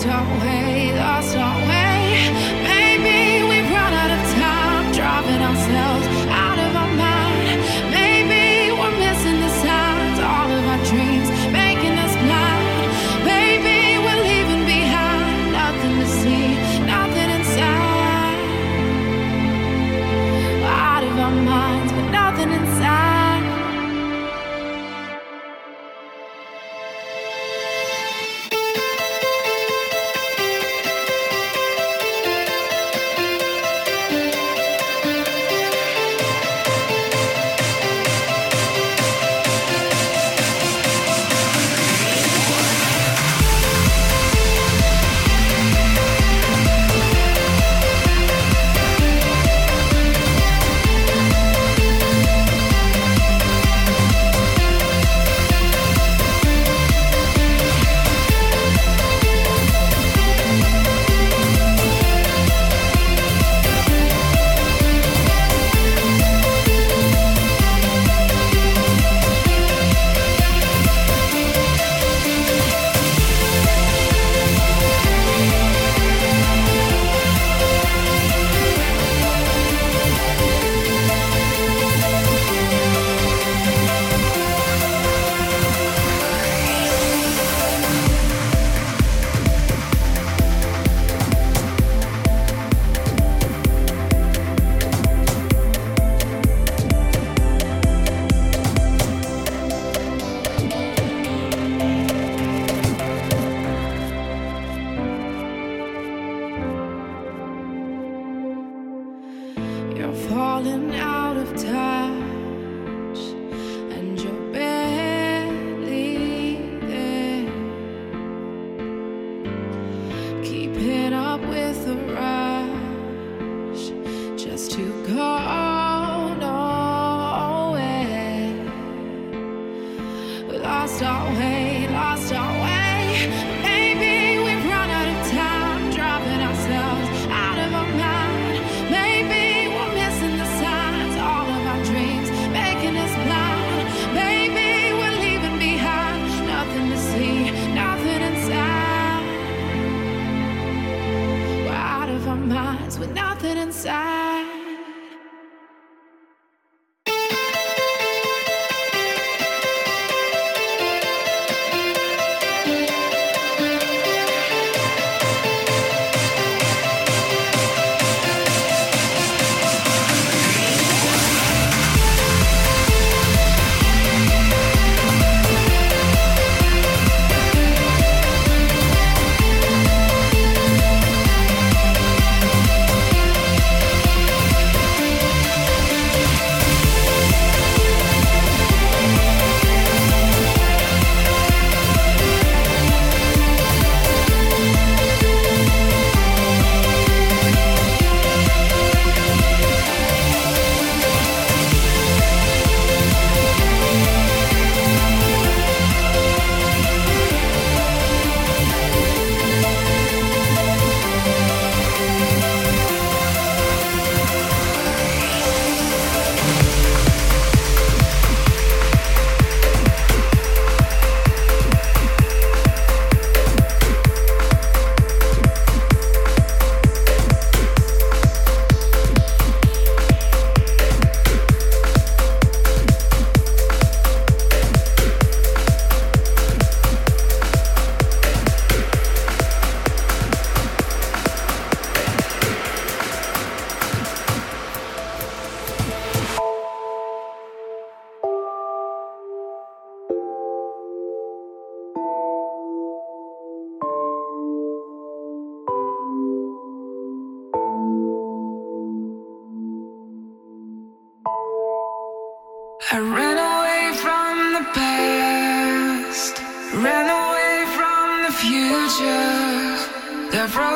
somewhere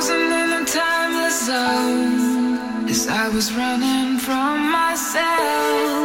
I can't run away from you. No matter how hard